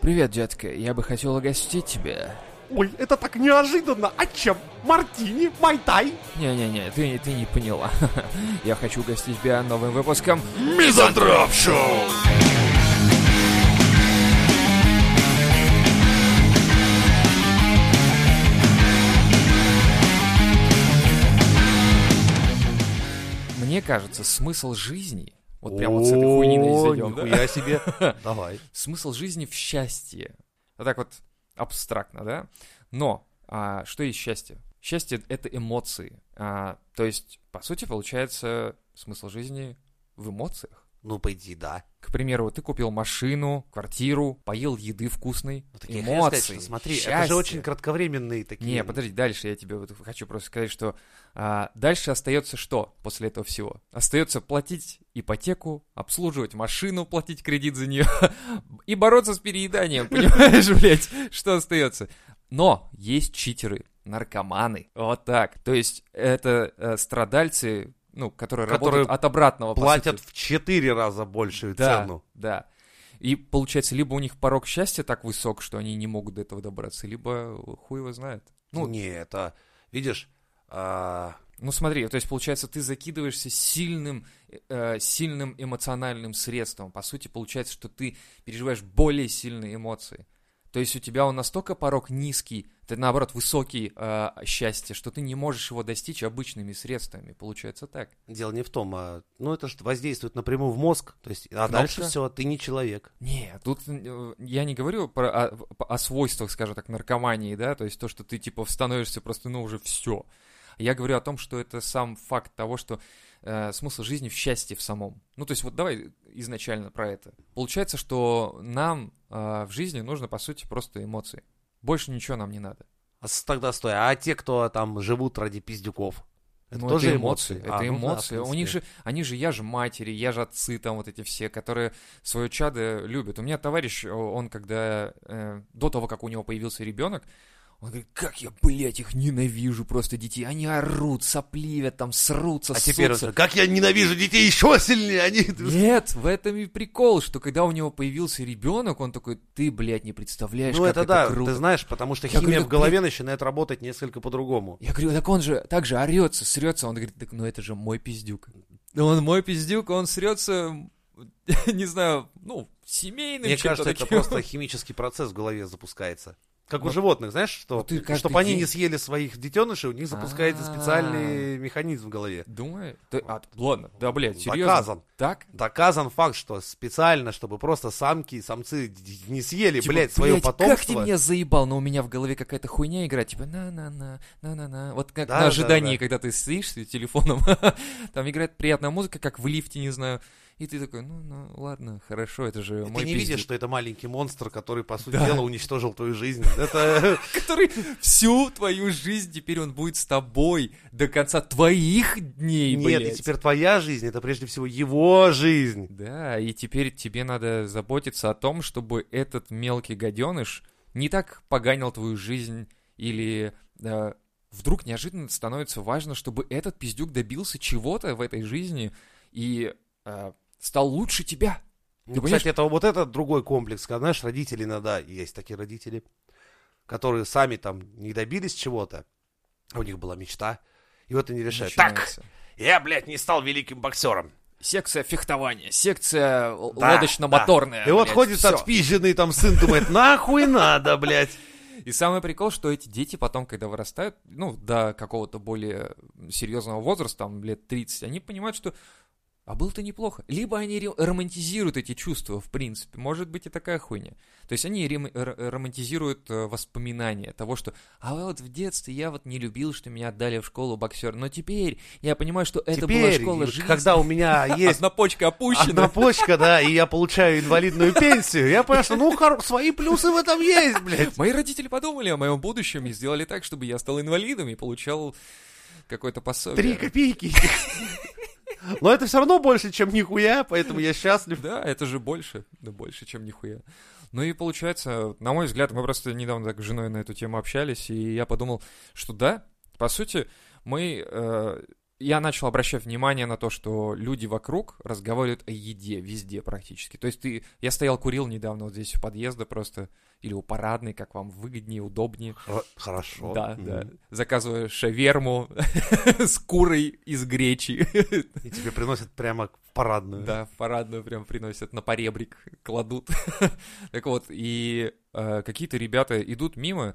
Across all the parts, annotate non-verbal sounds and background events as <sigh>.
Привет, детка, я бы хотел угостить тебя. Ой, это так неожиданно. А чем? Мартини? Майтай? Не-не-не, ты, ты не поняла. <laughs> Я хочу угостить тебя новым выпуском Мизантроп Шоу! Мне кажется, смысл жизни... Вот прям вот с этой хуйни зайдем, нихуя себе. <laughs> Давай. Смысл жизни в счастье. Вот так вот абстрактно, да? Но а, что есть счастье? Счастье — это эмоции. А, то есть, по сути, получается, смысл жизни в эмоциях. Ну, по идее, да. К примеру, ты купил машину, квартиру, поел еды вкусной, Ну, так я хотел сказать, эмоции, что смотри, это счастье. же очень кратковременные такие. Не, подожди, дальше я тебе вот хочу просто сказать, что а, дальше остается что после этого всего? Остается платить ипотеку, обслуживать машину, платить кредит за нее <laughs> и бороться с перееданием, <laughs> понимаешь, блядь, что остается? Но есть читеры, наркоманы, вот так. То есть это э, страдальцы, ну, которые, Которые работают от обратного. Платят в четыре раза большую да, цену. Да. И получается, либо у них порог счастья так высок, что они не могут до этого добраться, либо хуй его знает. Ну, не, это, видишь, а, Ну смотри, то есть получается, ты закидываешься сильным, э, сильным эмоциональным средством. По сути, получается, что ты переживаешь более сильные эмоции. То есть у тебя он настолько порог низкий, ты наоборот высокий э, счастье, что ты не можешь его достичь обычными средствами. Получается так. дело не в том, а, ну, это же воздействует напрямую в мозг, то есть, а Кнопка. дальше все, ты не человек. Не, тут э, я не говорю про, о, о свойствах, скажем так, наркомании, да, то есть то, что ты типа становишься просто, ну, уже все. Я говорю о том, что это сам факт того, что э, смысл жизни в счастье в самом. Ну, то есть вот давай изначально про это. Получается, что нам э, в жизни нужно, по сути, просто эмоции. Больше ничего нам не надо. А тогда стой, а те, кто там живут ради пиздюков? Это Ну, тоже эмоции. эмоции. Это А, ну да, эмоции. У них же, они же, я же матери, я же отцы, там вот эти все, которые свое чадо любят. У меня товарищ, он когда, э, до того, как у него появился ребенок, он говорит, как я, блядь, их ненавижу просто детей. Они орут, сопливят, там срутся, А теперь ссутся». уже, как я ненавижу детей еще сильнее, они... Нет, в этом и прикол, что когда у него появился ребенок, он такой, ты, блядь, не представляешь, Ну как это это, да, круто. ты знаешь, потому что Я химия говорю, в голове начинает работать несколько по-другому. Я говорю, так он же так же орется, срется. Он говорит, так ну это же мой пиздюк. Да Он мой пиздюк, он срется, <laughs> не знаю, ну, семейным Мне кажется, это таким. просто химический процесс в голове запускается. Как у животных, знаешь, что, Ну, ты чтобы они день- не съели своих детенышей, у них запускается А-а-а. специальный механизм в голове. Думаю? Ты- а, ладно, да, блядь, серьезно? Доказан. Так? Доказан факт, что специально, чтобы просто самки и самцы не съели, Типа, блядь, свое блядь, потомство. как ты меня заебал, но у меня в голове какая-то хуйня играет, типа на-на-на, на-на-на. Вот как Да, на да, ожидании, да. когда ты сидишь с телефоном, <laughs> там играет приятная музыка, как в лифте, не знаю, и ты такой, ну, ну, ладно, хорошо, это же И мой ты не видишь, пиздюк. что это маленький монстр, который, по сути Да. дела, уничтожил твою жизнь. <laughs> Который всю твою жизнь теперь он будет с тобой до конца твоих дней, Нет, и теперь твоя жизнь, это прежде всего его жизнь. Да, и теперь тебе надо заботиться о том, чтобы этот мелкий гаденыш не так поганил твою жизнь или э, вдруг неожиданно становится важно, чтобы этот пиздюк добился чего-то в этой жизни и э, стал лучше тебя. Ну, Ты понимаешь? кстати, это вот это другой комплекс. Когда, знаешь, родители иногда, есть такие родители, которые сами там не добились чего-то, а у них была мечта, и вот они решают, так, Начинается. я, блядь, не стал великим боксером. Секция фехтования, секция Да, лодочно-моторная. И вот блядь, ходит всё. отпизженный там сын, думает, нахуй надо, блядь. И самый прикол, что эти дети потом, когда вырастают, ну, до какого-то более серьезного возраста, там, лет 30, они понимают, что а было-то неплохо. Либо они романтизируют эти чувства, в принципе. Может быть и такая хуйня. То есть они романтизируют э, воспоминания того, что «А вот в детстве я вот не любил, что меня отдали в школу боксер, но теперь я понимаю, что это была Теперь, школа жизни». когда у меня <laughs> есть Одна почка опущена. одна почка, да, и я получаю инвалидную пенсию, я понимаю, что, ну, свои плюсы в этом есть, блядь. Мои родители подумали о моем будущем и сделали так, чтобы я стал инвалидом и получал какое-то пособие. Три копейки. Но это все равно больше, чем нихуя, поэтому я счастлив. Да, это же больше, да больше, чем нихуя. Ну и получается, на мой взгляд, мы просто недавно так с женой на эту тему общались, и я подумал, что да, по сути, мы э, я начал обращать внимание на то, что люди вокруг разговаривают о еде везде практически. То есть ты, я стоял, курил недавно вот здесь у подъезда просто, или у парадной, как вам выгоднее, удобнее. Хо- Хорошо. Да, Мгм. да. Заказываю шаверму <laughs> с курой из гречи. И тебе приносят прямо в парадную. Да, в парадную прям приносят, на поребрик кладут. <laughs> Так вот, и э, какие-то ребята идут мимо,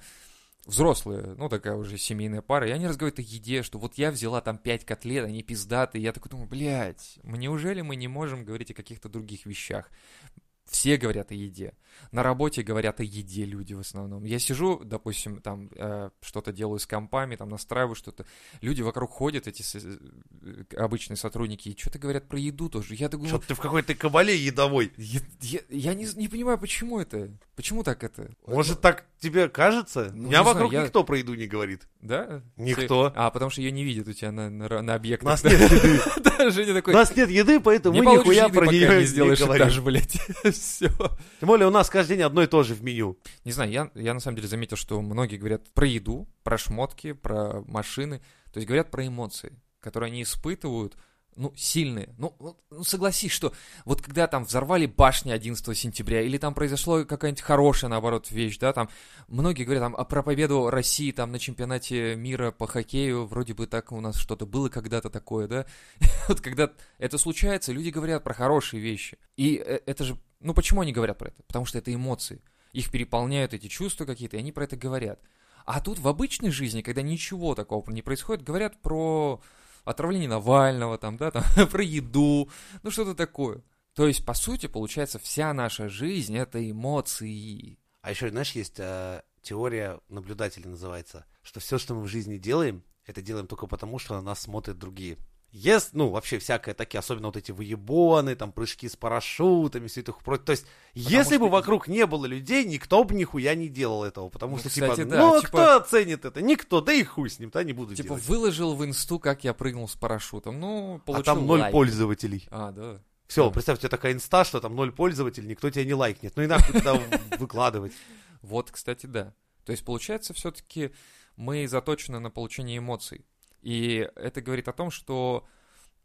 взрослые, ну, такая уже семейная пара, и они разговаривают о еде, что вот я взяла там пять котлет, они пиздатые, я такой думаю, блядь, неужели мы не можем говорить о каких-то других вещах? Все говорят о еде. На работе говорят о еде люди в основном. Я сижу, допустим, там э, что-то делаю с компами, там настраиваю что-то. Люди вокруг ходят, эти с- э, обычные сотрудники, и что-то говорят про еду тоже. Я такой, Что-то ты в какой-то кабале едовой. я, я- я не, не понимаю, почему это? Почему так это? Может, так тебе кажется? Ну, У меня вокруг знаю, я- никто про еду не говорит. Да? Никто. А, потому что ее не видят у тебя на, на, на У объектах. нас да? нет еды. <laughs> У нас нет еды, поэтому мы нихуя про нее не сделаешь этаж, блядь. <laughs> <laughs> Все. Тем более у нас каждый день одно и то же в меню. Не знаю, я, я на самом деле заметил, что многие говорят про еду, про шмотки, про машины. То есть говорят про эмоции, которые они испытывают, ну, сильные. Ну, ну, согласись, что вот когда там взорвали башни 11 сентября, или там произошло какая-нибудь хорошая, наоборот, вещь, да, там, многие говорят там, а про победу России там на чемпионате мира по хоккею, вроде бы так у нас что-то было когда-то такое, да. <laughs> Вот когда это случается, люди говорят про хорошие вещи. И э, это же, ну, почему они говорят про это? Потому что это эмоции. Их переполняют эти чувства какие-то, и они про это говорят. А тут в обычной жизни, когда ничего такого не происходит, говорят про отравление Навального, там, да, там, <laughs> про еду, ну что-то такое. То есть, по сути, получается, вся наша жизнь — это эмоции. А еще, знаешь, есть э, теория наблюдателя называется, что все, что мы в жизни делаем, это делаем только потому, что на нас смотрят другие. Yes, ну, вообще всякое такие, особенно вот эти выебоны, там, прыжки с парашютами, все это То есть, если бы что- вокруг не было людей, никто бы нихуя не делал этого, потому Ну, что, кстати, типа, да, ну, а типа- кто оценит это? Никто, да и хуй с ним, да, не буду Типа, делать. выложил в инсту, как я прыгнул с парашютом. Ну, А получил там ноль лайк. пользователей. А, да. Все, Да. представь, у тебя такая инста, что там ноль пользователей, никто тебя не лайкнет. Ну и нахуй туда выкладывать. Вот, кстати, да. То есть, получается, все-таки мы заточены на получение эмоций. И это говорит о том, что,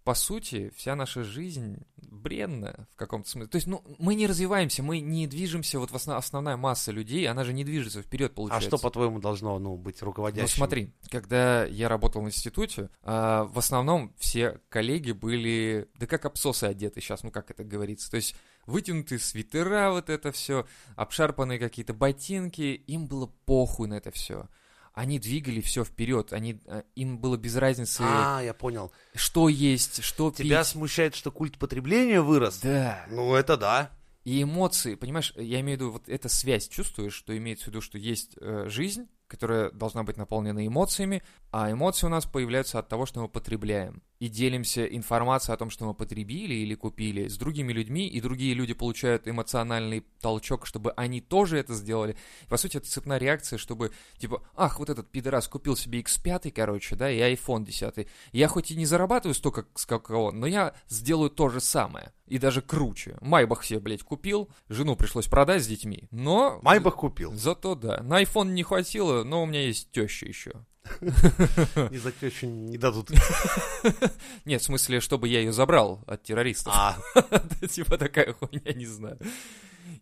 по сути, вся наша жизнь бренная в каком-то смысле. То есть, ну, мы не развиваемся, мы не движемся, вот основ- основная масса людей, она же не движется вперед, А получается. что, по-твоему, должно, ну, быть Ну руководящим? смотри, когда я работал в институте, а, в основном все коллеги были, да как обсосы одеты сейчас, ну как это говорится, то есть вытянутые свитера, вот это все, обшарпанные какие-то ботинки, им было похуй на это все. Они двигали все вперед, они, а, им было без разницы, А, я понял. что есть, что Тебя пить. смущает, что культ потребления вырос? Да. Ну, это да. И эмоции, понимаешь, я имею в виду вот эта связь, чувствуешь, что имеется в виду, что есть э, жизнь, которая должна быть наполнена эмоциями, а эмоции у нас появляются от того, что мы потребляем. И делимся информацией о том, что мы потребили или купили с другими людьми, и другие люди получают эмоциональный толчок, чтобы они тоже это сделали. По сути, это цепная реакция, чтобы, типа, ах, вот этот пидорас купил себе X5, короче, да, и iPhone 10. Я хоть и не зарабатываю столько, сколько он, но я сделаю то же самое. И даже круче. Майбах себе, блядь, купил, жену пришлось продать с детьми, но... Майбах купил. Зато да. На iPhone не хватило, но у меня есть теща еще. Не за тещу не дадут. <laughs> Нет, в смысле, чтобы я ее забрал от террористов. А, <laughs> Типа такая хуйня, не знаю.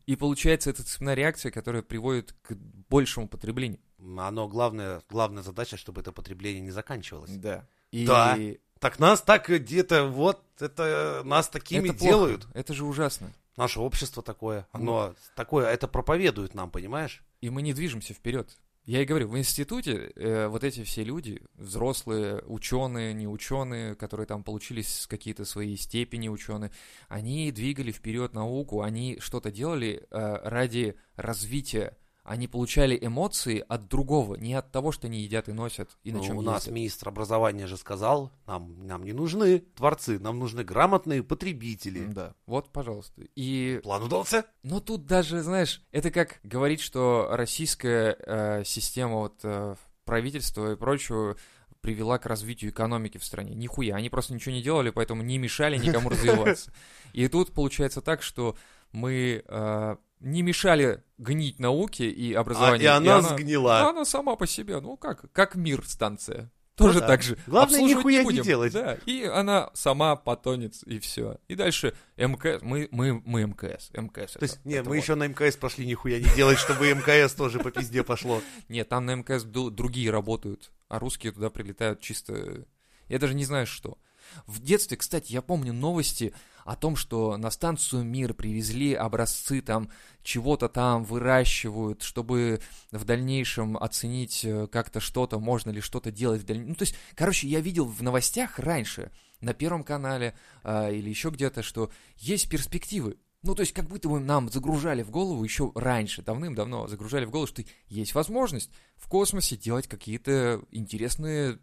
И получается, это цепная реакция, которая приводит к большему потреблению. оно главное, главная задача, чтобы это потребление не заканчивалось. Да. И Да. Так нас так где-то вот, это нас такими это плохо. делают. Это же ужасно. Наше общество такое. Оно такое, это проповедует нам, понимаешь? И мы не движемся вперед. Я и говорю, в институте э, вот эти все люди, взрослые, ученые, не ученые, которые там получились какие-то свои степени ученые, они двигали вперед науку, они что-то делали э, ради развития. Они получали эмоции от другого, не от того, что они едят и носят, и на Ну, чем у нас ездят. министр образования же сказал, нам, нам не нужны творцы, нам нужны грамотные потребители. Да, вот, пожалуйста. И План удался? Но тут даже, знаешь, это как говорить, что российская э, система вот, э, правительства и прочего привела к развитию экономики в стране. Нихуя, они просто ничего не делали, поэтому не мешали никому <laughs> развиваться. И тут получается так, что мы э, не мешали гнить науке и А, образованию. и она сгнила. Она сама по себе, ну как, как мир станция. тоже да. так же. Главное, нихуя не будем. делать. Да, и она сама потонет, и все. И дальше МКС, мы, мы, мы МКС, МКС. То есть, нет, мы еще на МКС пошли нихуя не делать, чтобы МКС тоже по пизде пошло. Нет, там на МКС другие работают, а русские туда прилетают чисто... Я даже не знаю, что. В детстве, кстати, я помню новости о том, что на станцию «Мир» привезли образцы там чего-то там выращивают, чтобы в дальнейшем оценить э, как-то что-то, можно ли что-то делать в дальнейшем. Ну, то есть, короче, я видел в новостях раньше, на Первом канале а, или еще где-то, что есть перспективы. Ну, то есть, как будто бы нам загружали в голову еще раньше, давным-давно загружали в голову, что есть возможность в космосе делать какие-то интересные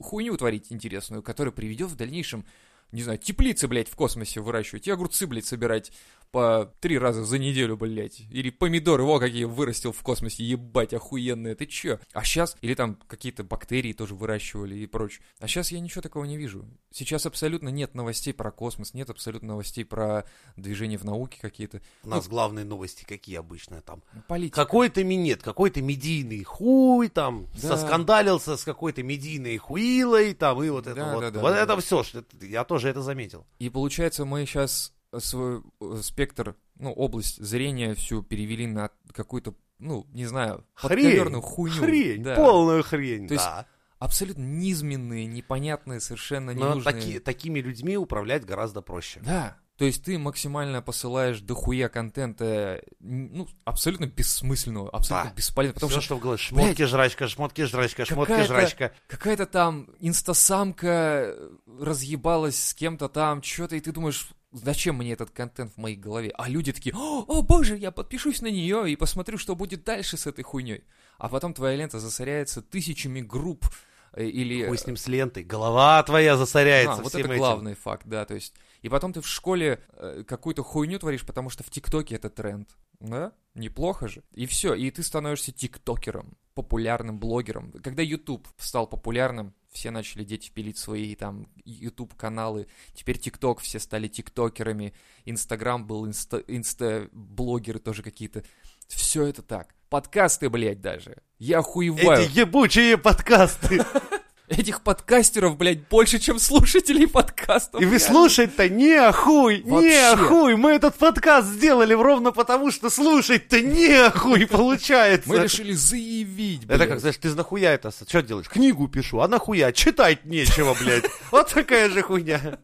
хуйню творить интересную, которая приведет в дальнейшем, не знаю, теплицы, блядь, в космосе выращивать, и огурцы, блядь, собирать по три раза за неделю, блядь. Или помидоры, во, какие вырастил в космосе, ебать, охуенные, ты чё? А сейчас, или там какие-то бактерии тоже выращивали и прочее. А сейчас я ничего такого не вижу. Сейчас абсолютно нет новостей про космос, нет абсолютно новостей про движение в науке какие-то. У нас главные новости какие обычно там? Политика. Какой-то минет, какой-то медийный хуй там, Да. соскандалился с какой-то медийной хуилой там, и вот это Да, вот. да, вот да, это да. все, я тоже это заметил. И получается, мы сейчас свой э, спектр, ну, область зрения всю перевели на какую-то, ну, не знаю, Хрень, подковерную хуйню. хрень, Да. полную хрень, То есть да. Абсолютно низменные, непонятные, совершенно Но ненужные. таки- такими людьми управлять гораздо проще. Да. То есть ты максимально посылаешь дохуя контента, ну, абсолютно бессмысленного, абсолютно Да. бесполезного. Потому Всё, что что в голове. Шмотки, жрачка, шмотки, жрачка, шмотки, Какая-то- жрачка. какая-то там инстасамка разъебалась с кем-то там, что-то, и ты думаешь, зачем мне этот контент в моей голове? А люди такие, о, о, боже, я подпишусь на нее и посмотрю, что будет дальше с этой хуйней. А потом твоя лента засоряется тысячами групп э, или... Хуй с ним с лентой. Голова твоя засоряется А, вот это этим. главный факт, да, то есть... И потом ты в школе э, какую-то хуйню творишь, потому что в ТикТоке это тренд, да? Неплохо же. И все, и ты становишься тиктокером, популярным блогером. Когда YouTube стал популярным, все начали дети пилить свои там YouTube-каналы. Теперь ТикТок, все стали тиктокерами. Инстаграм был, инста- инста-блогеры тоже какие-то. Все это так. Подкасты, блядь, даже. Я охуеваю. Эти ебучие подкасты. <laughs> Этих подкастеров, блядь, больше, чем слушателей подкастов. И вы слушать-то не хуй, не Вообще. хуй. Мы этот подкаст сделали ровно потому, что слушать-то не хуй получается. Мы решили заявить, блядь. Это как, знаешь, ты нахуя это, что делаешь? Книгу пишу, а нахуя? Читать нечего, блядь. Вот такая же хуйня.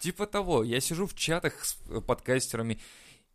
Типа того, я сижу в чатах с э, подкастерами,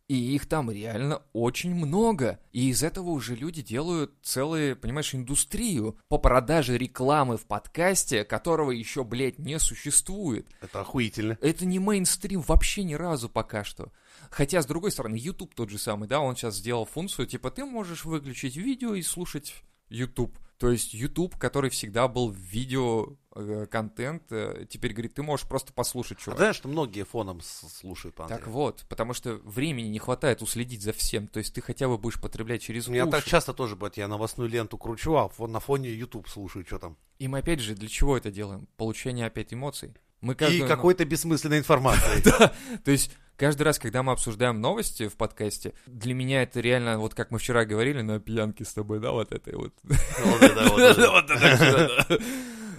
и их там реально очень много. И из этого уже люди делают целую, понимаешь, индустрию по продаже рекламы в подкасте, которого еще, блядь, не существует. Это охуительно. Это не мейнстрим вообще ни разу пока что. Хотя, с другой стороны, YouTube тот же самый, да, он сейчас сделал функцию, типа, ты можешь выключить видео и слушать YouTube. То есть YouTube, который всегда был видео э, контент, э, теперь говорит, ты можешь просто послушать, А чувак. знаешь, что многие фоном слушают по Так вот, потому что времени не хватает уследить за всем. То есть ты хотя бы будешь потреблять через уши. так часто тоже бывает, я новостную ленту кручу, а на фоне YouTube слушаю, что там. И мы опять же, для чего это делаем? Получение опять эмоций. Мы И каждую- какой-то бессмысленной информации. <laughs> То есть каждый раз, когда мы обсуждаем новости в подкасте, для меня это реально, вот как мы вчера говорили на пьянке с тобой, да, вот этой вот.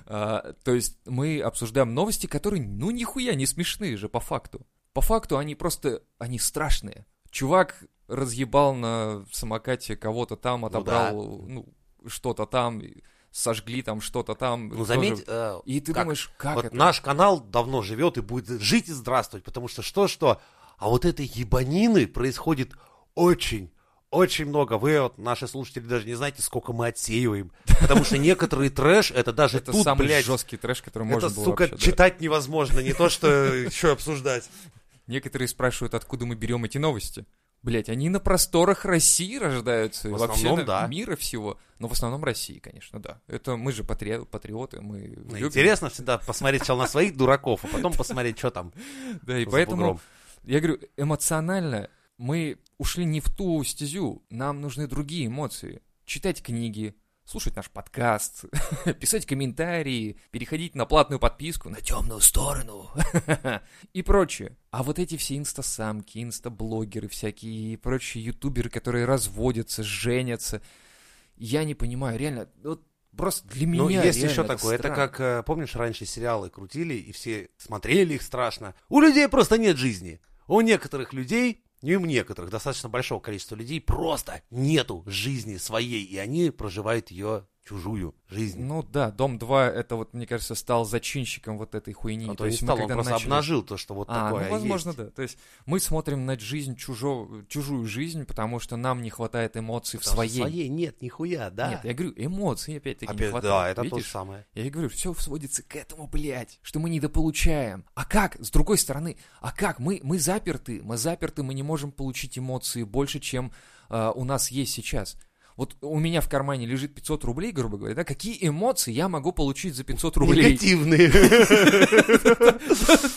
То есть мы обсуждаем новости, которые, ну, нихуя не смешные же по факту. По факту они просто, они страшные. Чувак разъебал на самокате кого-то там, отобрал, ну, что-то там, сожгли там что-то там. Ну, тоже. заметь, э, И ты как- думаешь, как вот это? наш канал давно живет и будет жить и здравствовать, потому что что-что, а вот этой ебанины происходит очень, очень много. Вы, вот, наши слушатели, даже не знаете, сколько мы отсеиваем. Потому что некоторый трэш, это даже Это тут, самый блядь, жесткий трэш, который можно было сука, вообще, да. читать невозможно, не то, что <laughs> еще обсуждать. Некоторые спрашивают, откуда мы берем эти новости. Блять, они на просторах России рождаются, В вообще основном, на- да. мира всего. Но в основном России, конечно, да. Это мы же патри- патриоты, мы Ну, любим. Интересно всегда посмотреть сначала на своих дураков, а потом посмотреть, что там <laughs> Да, и поэтому, я говорю, эмоционально мы ушли не в ту стезю. Нам нужны другие эмоции. Читать книги, слушать наш подкаст, <laughs> писать комментарии, переходить на платную подписку, на темную сторону <laughs> и прочее. А вот эти все инстасамки, инстаблогеры всякие и прочие ютуберы, которые разводятся, женятся, я не понимаю, реально, вот Просто для меня Ну, есть еще такое. Это странно. как, э, помнишь, раньше сериалы крутили, и все смотрели их страшно. У людей просто нет жизни. У некоторых людей, не у некоторых, достаточно большого количества людей просто нету жизни своей, и они проживают ее чужую жизнь. Ну да, Дом 2, это вот, мне кажется, стал зачинщиком вот этой хуйни. а то, То не есть мы стал, он когда просто начали- обнажил то, что вот А, такое ну, возможно, есть. да. То есть мы смотрим на жизнь чужо... чужую жизнь, потому что нам не хватает эмоций в Потому что своей. своей нет, нихуя, да. Нет, я говорю, эмоций опять-таки не Опять, хватает. да, это то видишь? же самое. Я и говорю, все сводится к этому, блядь, что мы недополучаем. А как? С другой стороны, а как? Мы, мы заперты, мы заперты, мы не можем получить эмоции больше, чем э, у нас есть сейчас. Вот у меня в кармане лежит 500 рублей, грубо говоря, да, какие эмоции я могу получить за 500 рублей? Негативные.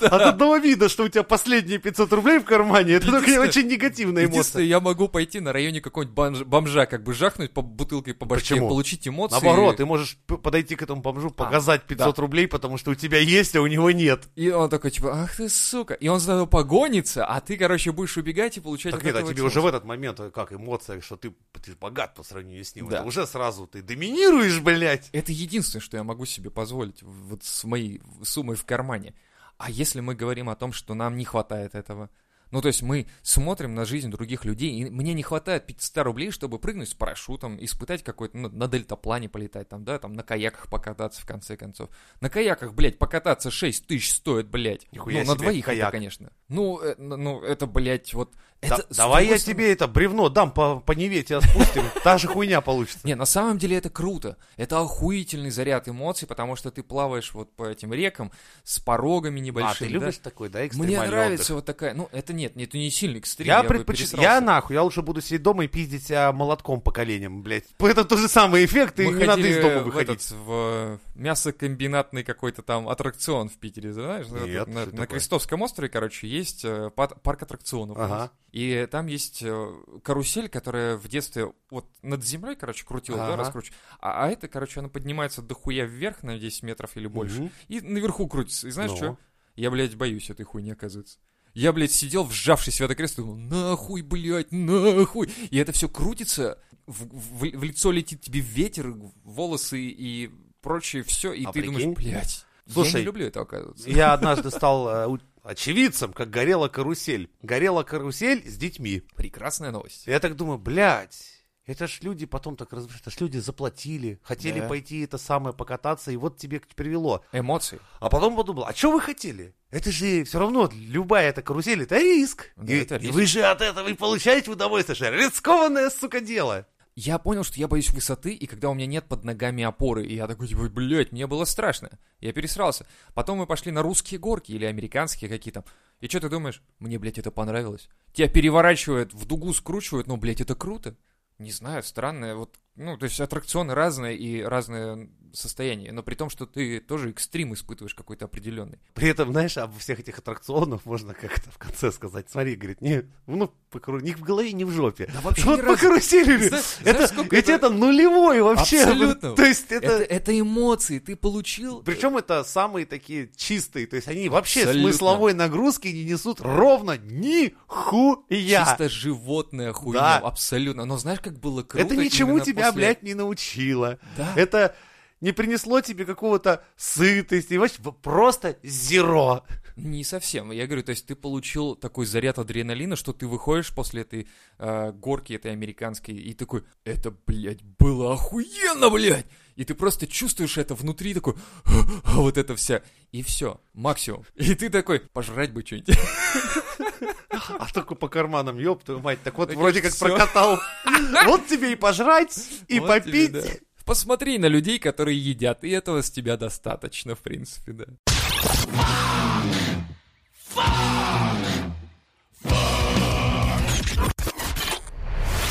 От одного вида, что у тебя последние 500 рублей в кармане, это только Единственное- очень негативная Единственное, эмоция. я могу пойти на районе какого-нибудь бомжа, как бы жахнуть по бутылкой по башке, получить эмоции. Наоборот, ты можешь подойти к этому бомжу, показать 500 рублей, потому что у тебя есть, а у него нет. И он такой, типа, ах ты, сука. И он за тобой погонится, а ты, короче, будешь убегать и получать Так нет, а тебе уже в этот момент, э, как эмоция, что ты, богат сравнению с ним. Да. Это уже сразу ты доминируешь, блядь. Это единственное, что я могу себе позволить вот с моей суммой в кармане. А если мы говорим о том, что нам не хватает этого? Ну, то есть мы смотрим на жизнь других людей, и мне не хватает 500 рублей, чтобы прыгнуть с парашютом, испытать какой-то, ну, на дельтаплане полетать, там, да, там, на каяках покататься, в конце концов. На каяках, блядь, покататься 6 тысяч стоит, блядь. Нихуя ну, на двоих это, каяк. конечно. Ну, э, ну, это, блядь, вот... Да- Это, с давай я тебе это бревно дам по, по Неве, тебя спустим. <laughs> Та же хуйня получится. Не, на самом деле это круто. Это охуительный заряд эмоций, потому что ты плаваешь вот по этим рекам с порогами А, небольшими. ты да. любишь такой, да, Мне нравится вот такая, ну это нет, это не сильный экстрим. Я предпочитаю, я нахуй, я лучше буду сидеть дома и пиздить себя молотком по коленям, блядь. <laughs> Это тот же самый эффект, и Мы не надо из дома выходить. в мясокомбинатный какой-то там аттракцион в Питере, знаешь? Нет, на? Крестовском острове, короче, есть э, парк аттракционов. Ага. И там есть э, карусель, которая в детстве вот над землей, короче, крутилась, да, Ага. раскручивалась. А, а это, короче, она поднимается дохуя вверх на 10 метров или больше. Мгм. И наверху крутится. И знаешь Ну. что? Я, блядь, боюсь этой хуйни, оказывается. Я, блядь, сидел, вжавшись в это кресло, думал, нахуй, блядь, нахуй. И это все крутится, в, в- в лицо летит тебе ветер, волосы и прочее все, и А ты прикинь? думаешь, блядь, я Слушай, не люблю это, оказывается. Я <laughs> однажды стал э, очевидцем, как горела карусель. Горела карусель с детьми. Прекрасная новость. Я так думаю, блядь, это ж люди потом так разрешили, это ж люди заплатили, хотели Да. пойти это самое покататься, и вот тебе привело. Эмоции. А потом подумал, а что вы хотели? Это же все равно любая эта карусель, это риск. Да, и, это и риск. вы же от этого и получаете удовольствие. Же рискованное, сука, дело. Я понял, что я боюсь высоты, и когда у меня нет под ногами опоры, и я такой, типа, блядь, мне было страшно. Я пересрался. Потом мы пошли на русские горки или американские какие там. И что ты думаешь? Мне, блядь, это понравилось. Тебя переворачивают, в дугу скручивают, но, блядь, это круто. Не знаю, странное. Вот, ну, то есть аттракционы разные и разное состояние, но при том, что ты тоже экстрим испытываешь какой-то определенный. При этом, знаешь, об всех этих аттракционах можно как-то в конце сказать. Смотри, говорит, не, ну, по кару- ни в голове, ни в жопе. Да вообще вот по разу. карусели, Знаешь- это, знаешь, ведь это- это нулевой вообще. Абсолютно. То есть это... Это, это эмоции, ты получил. Причем это самые такие чистые, то есть они вообще Абсолютно. смысловой нагрузки не несут ровно ни хуя. Чисто животная хуйня, Да. абсолютно. Но знаешь, как было круто? Это ничему именно тебя, блядь, не научило. Да. Это не принесло тебе какого-то сытости, вообще просто зеро. Не совсем. Я говорю, то есть ты получил такой заряд адреналина, что ты выходишь после этой э, горки этой американской и такой, это, блядь, было охуенно, блядь! И ты просто чувствуешь это внутри, такой, вот это вся. И все, максимум. И ты такой, пожрать бы что-нибудь. <laughs> А только по карманам, ёб твою мать. Так вот, вроде как прокатал. <laughs> Вот тебе и пожрать, и попить. Посмотри на людей, которые едят, и этого с тебя достаточно, в принципе, да.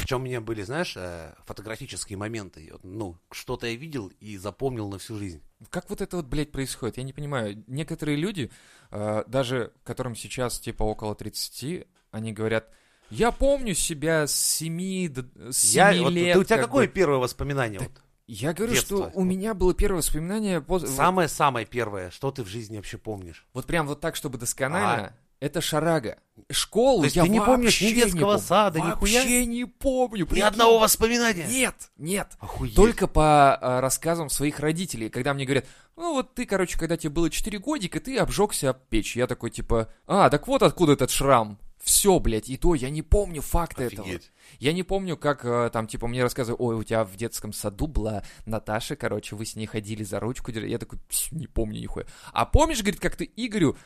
Причем у меня были, знаешь, э, фотографические моменты. Вот, Ну, что-то я видел и запомнил на всю жизнь. Как вот это вот, блядь, происходит? Я не понимаю. Некоторые люди, э, даже которым сейчас типа около 30, они говорят, я помню себя с 7 до с 7 Я, вот, лет. ты, у тебя как какое бы». первое воспоминание? Так, вот? Я говорю, детства? что у меня было первое воспоминание... Самое-самое первое, что ты в жизни вообще помнишь? Вот прям вот так, чтобы досконально. Это шарага. Школу То есть я ты не помнишь вообще ни детского помню. сада, ни хуя? Вообще не помню. Ни прикинь. одного воспоминания? Нет, нет. Охуеть. Только по а, рассказам своих родителей, когда мне говорят, ну вот ты, короче, когда тебе было 4 годика, ты обжегся об печь. Я такой, типа, а, так вот откуда этот шрам. Все, блядь, и то я не помню этого. Офигеть. Я не помню, как э, там, типа, мне рассказывают, ой, у тебя в детском саду была Наташа, короче, вы с ней ходили за ручку. держали». Я такой, «Пс, не помню нихуя. А помнишь, говорит, как ты Игорю...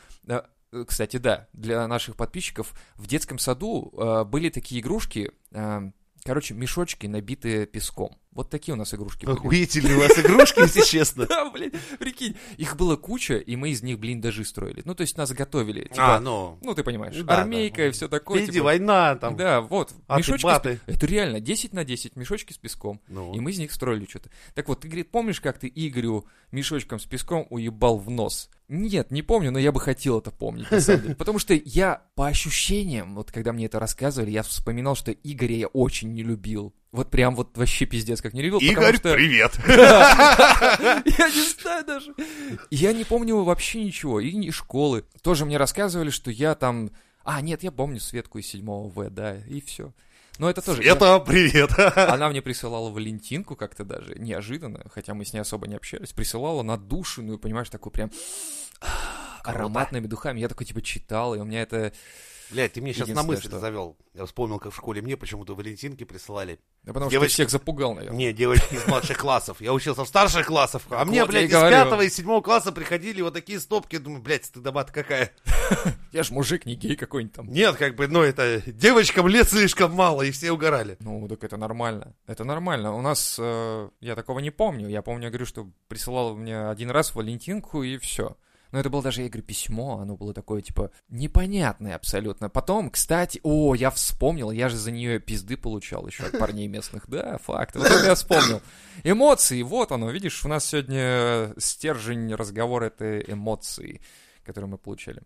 э, Кстати, да, для наших подписчиков в детском саду э, были такие игрушки, э, короче, мешочки, набитые песком. Вот такие у нас игрушки были. Охуительные у вас игрушки, если честно. Да, блин, прикинь, их было куча, и мы из них блиндажи строили. Ну, то есть нас готовили. Типа, А, ну. ну, ты понимаешь, Да, армейка да. и все такое. Впереди типа, война там. да, вот, мешочки. баты. Это реально 10 на 10 мешочки с песком. Ну. И мы из них строили что-то. Так вот, ты, говорит, помнишь, как ты Игорю мешочком с песком уебал в нос? Нет, не помню, но я бы хотел это помнить, на самом деле. <laughs> Потому что я, по ощущениям, вот когда мне это рассказывали, я вспоминал, что Игоря я очень не любил. Вот прям вот вообще пиздец как не потому Игорь, что... привет. <laughs> Я не знаю даже. Я не помню вообще ничего. И не школы. Тоже мне рассказывали, что я там... А, нет, я помню Светку из 7 В, да, и все. Но это тоже... Это привет. <laughs> Она мне присылала Валентинку как-то даже, неожиданно, хотя мы с ней особо не общались, присылала надушенную, понимаешь, такую прям ароматными духами. Я такой, типа, читал, и у меня это... Блядь, ты мне сейчас на мысль что- завел. Я вспомнил, как в школе мне почему-то валентинки присылали. Да потому что Девочки- ты всех запугал, наверное. Не, девочки из младших классов. Я учился в старших классах. А мне, блядь, из пятого и седьмого класса приходили вот такие стопки. Думаю, блядь, стыдоба какая. <laughs> Я ж мужик, не гей какой-нибудь там. Нет, как бы, ну, это девочкам лет слишком мало, и все угорали. Ну, так это нормально. Это нормально. У нас, э, я такого не помню. Я помню, я говорю, что присылал мне один раз Валентинку, и все. Но это было даже, я говорю, письмо, оно было такое, типа, непонятное абсолютно. Потом, кстати, о, я вспомнил, я же за нее пизды получал еще от парней местных. Да, факт. Вот это я вспомнил. Эмоции, вот оно, видишь, у нас сегодня стержень разговора — это эмоции, которые мы получали.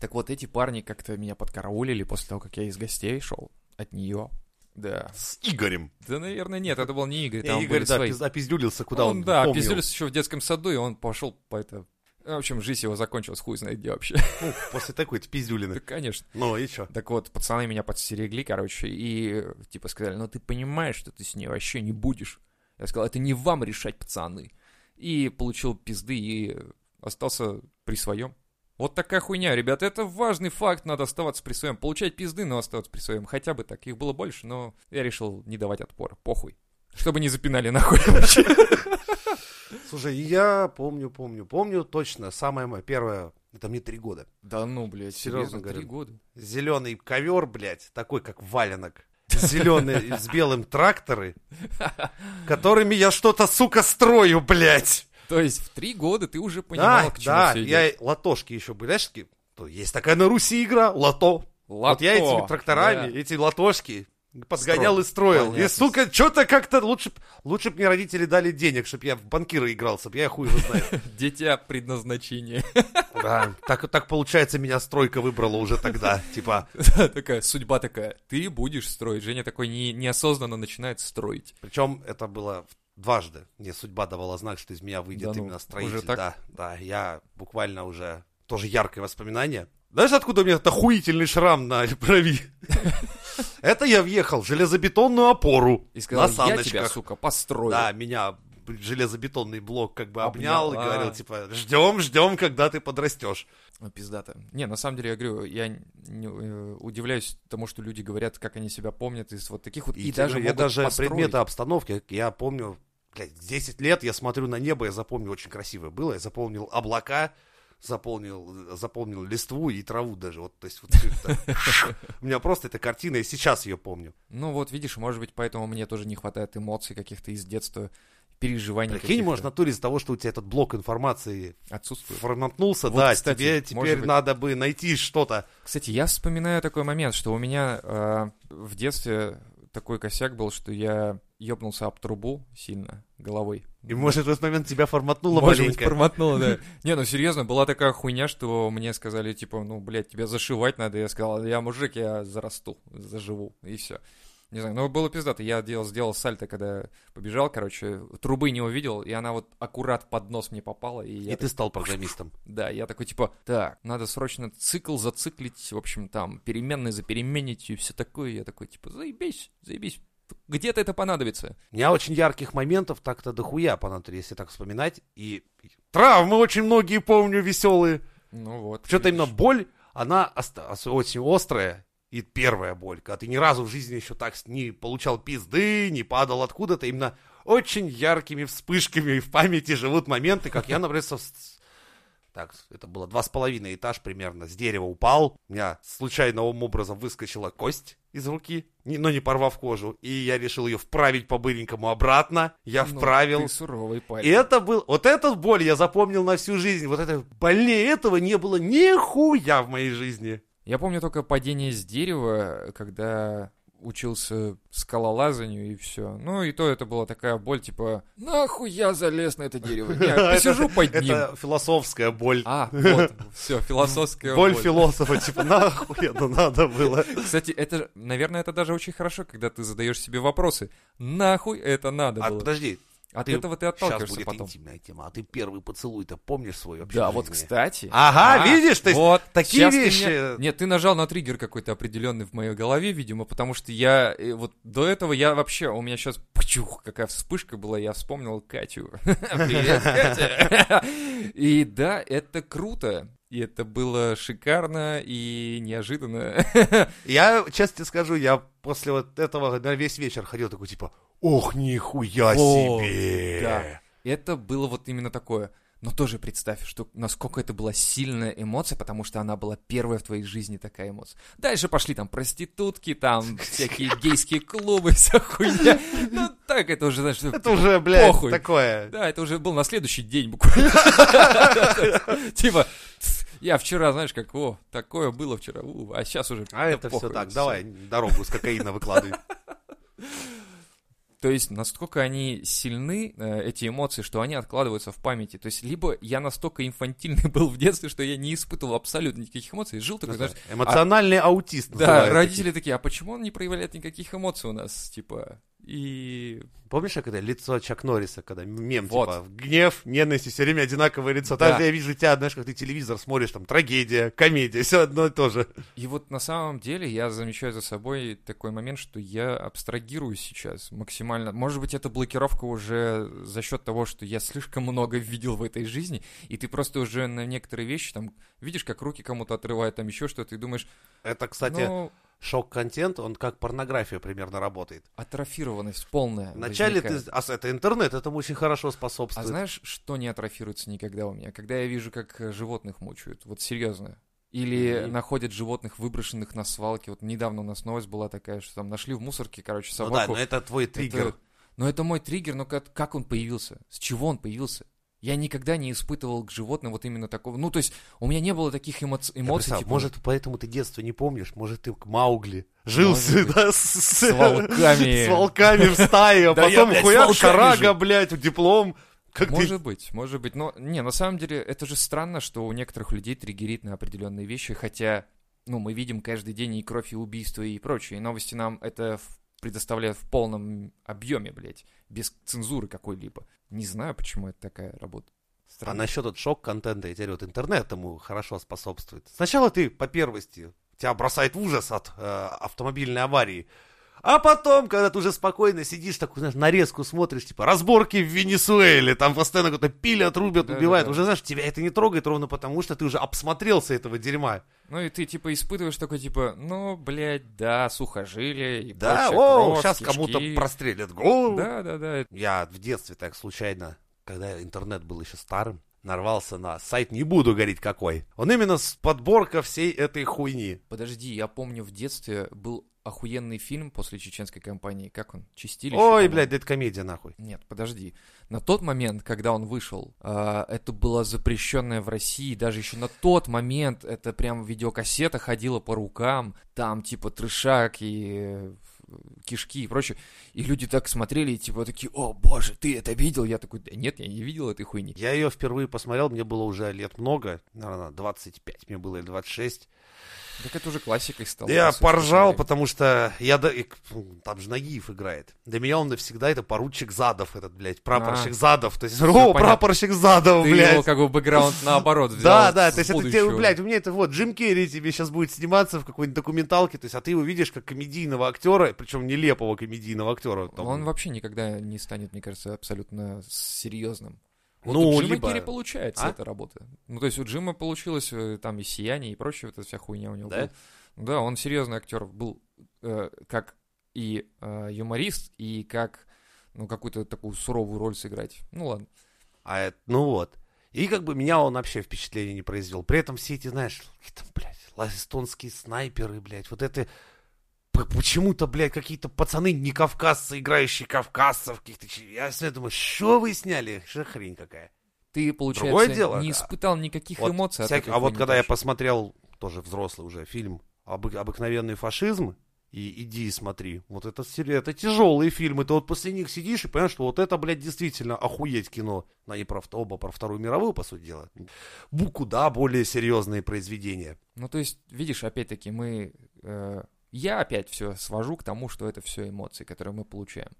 Так вот, эти парни как-то меня подкараулили после того, как я из гостей шел от нее. Да. С Игорем. Да, наверное, нет, это был не Игорь, там Игорь, были да, свои. пиз- опиздюлился, куда он, да, помнил. пиздюлись еще в детском саду, и он пошел по это... В общем, жизнь его закончилась, хуй знает где вообще. Ну, после такой Да, пиздюлины. конечно. Ну, и чё? Так вот, пацаны меня подстерегли, короче, и типа сказали, ну ты понимаешь, что ты с ней вообще не будешь. Я сказал, это не вам решать, пацаны. И получил пизды и остался при своем. Вот такая хуйня, ребята, это важный факт, надо оставаться при своем. Получать пизды, но оставаться при своем. Хотя бы так, их было больше, но я решил не давать отпора, похуй. Чтобы не запинали нахуй вообще. <laughs> Слушай, я помню, помню, помню точно. Самое мое первое, это мне три года. Да ну, блядь, Серьезно серьезно, три года. Зеленый ковер, блядь, такой как валенок. Зеленый <laughs> с белым тракторы, которыми я что-то, сука, строю, блядь. То есть в три года ты уже понимал, Да, к чему да, все я и- латошки еще были, знаешь, такие, то есть такая на Руси игра, лото. Вот я Лото, этими тракторами, да. эти латошки подгонял Строил. и строил. Понятно. И, сука, что-то как-то лучше, б- лучше бы мне родители дали денег, чтобы я в банкира играл, чтобы я хуй его знаю. <laughs> Дитя предназначения. <laughs> Да, так, так получается, меня стройка выбрала уже тогда. <laughs> Типа, такая судьба такая. Ты будешь строить. Женя такой не, неосознанно начинает строить. причем это было дважды. Мне судьба давала знак, что из меня выйдет Да ну, именно строитель. уже так? Да, да, я буквально уже тоже яркое воспоминание. Знаешь, откуда у меня этот охуительный шрам на <laughs> брови? Это я въехал в железобетонную опору И сказал, на я тебя, сука, построю. Да, меня железобетонный блок как бы обнял, Обнял, и говорил, а. типа, ждем, ждем, когда ты подрастешь. Ну, пиздато. Не, на самом деле, я говорю, я не, э, удивляюсь тому, что люди говорят, как они себя помнят из вот таких вот, и, И, даже я даже построить. предметы обстановки, я помню, блядь, 10 лет я смотрю на небо, я запомнил, очень красивое было, я запомнил облака, запомнил, запомнил листву и траву даже, вот, то есть вот. <laughs> У меня просто эта картина, я сейчас ее помню. Ну вот, видишь, может быть, поэтому мне тоже не хватает эмоций каких-то из детства, переживаний Прикинь, может, натуре из-за того, что у тебя этот блок информации отсутствует. форматнулся, Вот, да, кстати, тебе теперь быть. надо бы найти что-то. Кстати, я вспоминаю такой момент, что у меня э, в детстве такой косяк был, что я ёбнулся об трубу сильно головой. И, может, в этот момент тебя форматнуло Может быть, маленько. форматнуло, да. <laughs> Не, ну серьезно, была такая хуйня, что мне сказали, типа, ну, блядь, тебя зашивать надо. Я сказал, я мужик, я зарасту, заживу, и все. Не знаю, но было пиздато. Я делал, сделал сальто, когда побежал, короче, трубы не увидел, и она вот аккурат под нос мне попала. И, я И ты стал программистом. <laughs> Да, я такой, типа, так, надо срочно цикл зациклить, в общем, там, переменные запеременить и все такое. Я такой, типа, заебись, заебись. Где-то это понадобится. У меня очень ярких моментов так-то дохуя понадобится, если так вспоминать. И травмы очень многие помню веселые. Ну вот. Что-то именно боль, она очень острая. И первая боль, когда ты ни разу в жизни еще так не получал пизды, не падал откуда-то, именно очень яркими вспышками в памяти живут моменты, как я, например, со- так, это было два с половиной этаж примерно, с дерева упал, у меня случайным образом выскочила кость из руки, но не порвав кожу, и я решил ее вправить по-быренькому обратно, я Ну, вправил, Ты суровый парень. и это был, вот этот боль я запомнил на всю жизнь. Вот это больнее этого не было нихуя в моей жизни. Я помню только падение с дерева, когда учился скалолазанию и все. Ну и то это была такая боль, типа, нахуй я залез на это дерево? Я <laughs> посижу под ним. Это философская боль. А, вот, все, философская боль боль. философа, типа, нахуй это надо было. Кстати, это, наверное, это даже очень хорошо, когда ты задаешь себе вопросы. Нахуй это надо А было? подожди, От ты- этого ты сейчас отталкиваешься будет потом. интимная тема. А ты первый поцелуй-то помнишь свой вообще? Да, вот, кстати. Ага, А, видишь, то есть вот, такие вещи- меня- Нет, ты нажал на триггер какой-то определенный в моей голове, видимо, потому что я э, вот до этого я вообще, у меня сейчас пчух, какая вспышка была, я вспомнил Катю. <laughs> Привет, Катя. И да, это круто. И это было шикарно и неожиданно. <laughs> Я, честно тебе скажу, я после вот этого на весь вечер ходил такой, типа, ох, нихуя Вот, себе. да. Это было вот именно такое. Но тоже представь, что насколько это была сильная эмоция, потому что она была первая в твоей жизни такая эмоция. Дальше пошли там проститутки, там <laughs> всякие гейские клубы, вся хуйня. Ну так это уже, знаешь, Это уже, блядь, такое. Да, это уже был на следующий день буквально. <laughs> Типа, я вчера, знаешь, как, о, такое было вчера, а сейчас уже... А это все так, давай дорогу с кокаина выкладывай. <laughs> То есть настолько они сильны, э, эти эмоции, что они откладываются в памяти. То есть либо я настолько инфантильный <laughs> был в детстве, что я не испытывал абсолютно никаких эмоций, жил такой, знаешь, Эмоциональный аутист. да, родители такие, а почему он не проявляет никаких эмоций у нас, типа, и... Помнишь, когда лицо Чак Норриса, когда мем, Вот. типа, гнев, ненависть, и все время одинаковое лицо. Да. Даже я вижу тебя, знаешь, как ты телевизор смотришь, там, трагедия, комедия, все одно и то же. И вот на самом деле я замечаю за собой такой момент, что я абстрагируюсь сейчас максимально. Может быть, это блокировка уже за счет того, что я слишком много видел в этой жизни, и ты просто уже на некоторые вещи там видишь, как руки кому-то отрывают, там еще что-то, и думаешь, Это, кстати, ну, шок-контент, он как порнография примерно работает. атрофированность полная. Вначале ты... возникает. А это интернет, этому очень хорошо А способствует. знаешь, что не атрофируется никогда у меня? Когда я вижу, как э, животных мучают. Вот серьезно. Или Мгм. находят животных, выброшенных на свалке. Вот недавно у нас новость была такая, что там нашли в мусорке, короче, Ну да, собаку. но это твой триггер. Это- Но это мой триггер, но как, как он появился? С чего он появился? Я никогда не испытывал к животным вот именно такого. Ну, то есть, у меня не было таких эмо- эмоций, представил, типа, может, поэтому ты детство не помнишь? Может, ты к Маугли жил с, да, с, с волками. <laughs> с волками в стае, а потом волками шарага, блядь, диплом. Как ты... Может быть, может быть. Но, не, на самом деле, это же странно, что у некоторых людей триггерит на определенные вещи, хотя, ну, мы видим каждый день и кровь, и убийства, и прочее. И новости нам это в- предоставляют в полном объеме, блядь, без цензуры какой-либо. Не знаю, почему это такая работа. А Странно. насчет вот шок-контента, я тебе говорю, вот интернет ему хорошо способствует. Сначала ты, по первости, тебя бросает в ужас от э, автомобильной аварии. А потом, когда ты уже спокойно сидишь, такую, знаешь, нарезку смотришь, типа, разборки в Венесуэле, там постоянно кто-то пилят, рубят, Да-да-да. убивают. Уже, знаешь, тебя это не трогает ровно потому, что ты уже обсмотрелся этого дерьма. Ну и ты, типа, испытываешь такой, типа, ну, блядь, да, сухожилие и Да, о, кровь, сейчас кишки. кому-то прострелят голову. Да, да, да. Я в детстве так случайно, когда интернет был еще старым, нарвался на сайт, не буду говорить какой. Он именно с подборка всей этой хуйни. Подожди, я помню, в детстве был охуенный фильм после чеченской кампании. Как он? Чистилище? Ой, по-моему. блядь, да это комедия нахуй. Нет, подожди. На тот момент, когда он вышел, а, это было запрещенное в России. Даже еще на тот момент это прям видеокассета ходила по рукам. Там типа трешак и э, кишки и прочее. И люди так смотрели и типа такие, о боже, ты это видел? Я такой, да нет, я не видел этой хуйни. Я ее впервые посмотрел, мне было уже лет много, наверное, 25, мне было или 26. Так это уже классикой стало. Я по поржал, посмотреть. потому что я там же Нагиев играет. Для меня он навсегда это поручик Задов, этот, блядь, прапорщик А. Задов. То есть, о, понятно. прапорщик Задов, Ты блядь. его как бы бэкграунд <laughs> наоборот взял. Да, да, то есть это тебе, блядь, у меня это вот Джим Керри тебе сейчас будет сниматься в какой-нибудь документалке, то есть, а ты его видишь как комедийного актера, причем нелепого комедийного актера. там. Он вообще никогда не станет, мне кажется, абсолютно серьезным. Вот Ну, у Джима либо- Керри получается А? эта работа. Ну, то есть у Джима получилось э, там и «Сияние», и прочее, вот эта вся хуйня у него Да? была. Да, он серьезный актер был э, как и э, юморист, и как, ну, какую-то такую суровую роль сыграть. Ну, ладно. А это, ну вот. И как бы меня он вообще впечатление не произвел. При этом все эти, знаешь, какие-то, блядь, эстонские снайперы, блядь, вот это... Почему-то, блядь, какие-то пацаны не кавказцы, играющие кавказцев каких-то. Я с думаю, что вы сняли? Что хрень какая? Ты, получается, Другое дело, не испытал никаких Вот эмоций от всяк- А вот когда я посмотрел, тоже взрослый уже фильм «Обы- «Обыкновенный фашизм», и иди и смотри. Вот это, это тяжелые фильмы. Ты вот после них сидишь и понимаешь, что вот это, блядь, действительно охуеть кино. Ну, они про, оба про Вторую мировую, по сути дела. Бу куда более серьезные произведения. Ну, то есть, видишь, опять-таки, мы... э, я опять все свожу к тому, что это все эмоции, которые мы получаем.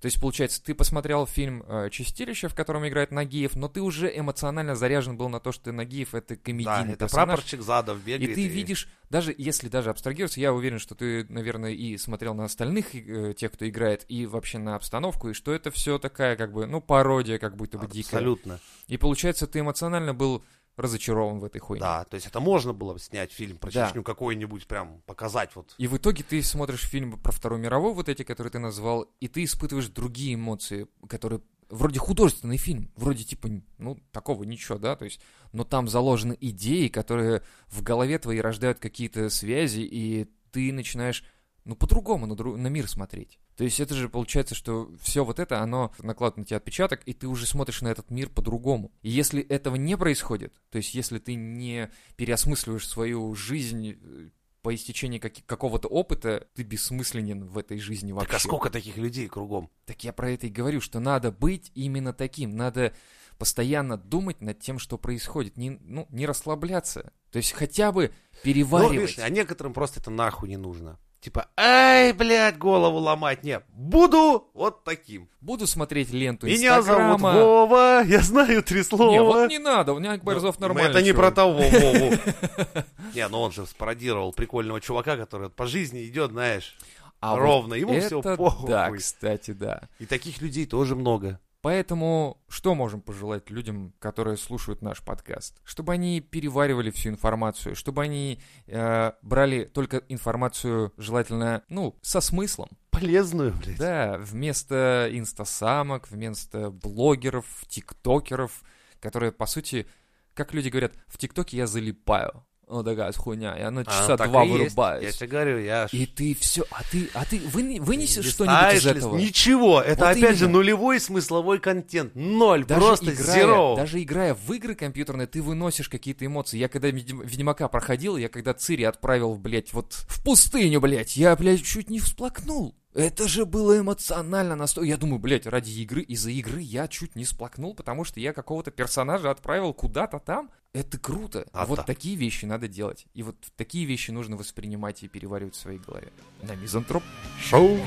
То есть, получается, ты посмотрел фильм э, «Чистилище», в котором играет Нагиев, но ты уже эмоционально заряжен был на то, что Нагиев — это Да, комедийный это персонаж. прапорщик Задов И бегает. ты видишь, даже если даже абстрагироваться, я уверен, что ты, наверное, и смотрел на остальных э, тех, кто играет, и вообще на обстановку, и что это все такая, как бы, ну, пародия, как будто бы дикая. Абсолютно. И получается, ты эмоционально был разочарован в этой хуйне. Да, то есть это можно было бы снять фильм про Да. Чечню какой-нибудь, прям показать вот. И в итоге ты смотришь фильм про Вторую мировую, вот эти, которые ты назвал, и ты испытываешь другие эмоции, которые вроде художественный фильм, вроде типа, ну, такого ничего, да, то есть, но там заложены идеи, которые в голове твоей рождают какие-то связи, и ты начинаешь, ну, по-другому на, дру- на мир смотреть. То есть это же получается, что все вот это, оно накладывает на тебя отпечаток, и ты уже смотришь на этот мир по-другому. И если этого не происходит, то есть если ты не переосмысливаешь свою жизнь э, по истечении каки- какого-то опыта, ты бессмысленен в этой жизни вообще. Так а сколько таких людей кругом? Так я про это и говорю, что надо быть именно таким, надо постоянно думать над тем, что происходит, не, ну, не расслабляться. То есть хотя бы Ну, переваривать. видишь, а некоторым просто это нахуй не нужно. Типа, ай, блядь, голову ломать. Не, буду вот таким. Буду смотреть ленту Меня зовут Инстаграма. Вова, я знаю три слова. Не, вот не надо, у меня Борзов Ну, нормально. Это не чувак. про того Вову. <laughs> Не, ну он же спародировал прикольного чувака, который по жизни идет, знаешь, А ровно. Ему все похуй. Да, кстати, да. И таких людей тоже много. Поэтому что можем пожелать людям, которые слушают наш подкаст? Чтобы они переваривали всю информацию, чтобы они э, брали только информацию, желательно, ну, со смыслом. Полезную, блядь. Да, вместо инстасамок, вместо блогеров, тиктокеров, которые, по сути, как люди говорят, в тиктоке я залипаю. Ну, такая хуйня, и она А, часа так два вырубаюсь. Я тебе говорю, я И ты все, а ты, а ты выни- вынесешь что-нибудь из этого? Ничего, это Вот опять же именно. нулевой смысловой контент. Ноль, Даже просто играя, zero. даже играя в игры компьютерные, ты выносишь какие-то эмоции. Я когда Ведьм- Ведьмака проходил, я когда Цири отправил, блядь, вот в пустыню, блядь, я, блядь, чуть не всплакнул. Это же было эмоционально настолько. Я думаю, блядь, ради игры, из-за игры я чуть не сплакнул, потому что я какого-то персонажа отправил куда-то там. Это круто. А вот так. такие вещи надо делать. И вот такие вещи нужно воспринимать и переваривать в своей голове. На мизантроп. Шоу.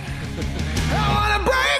I wanna break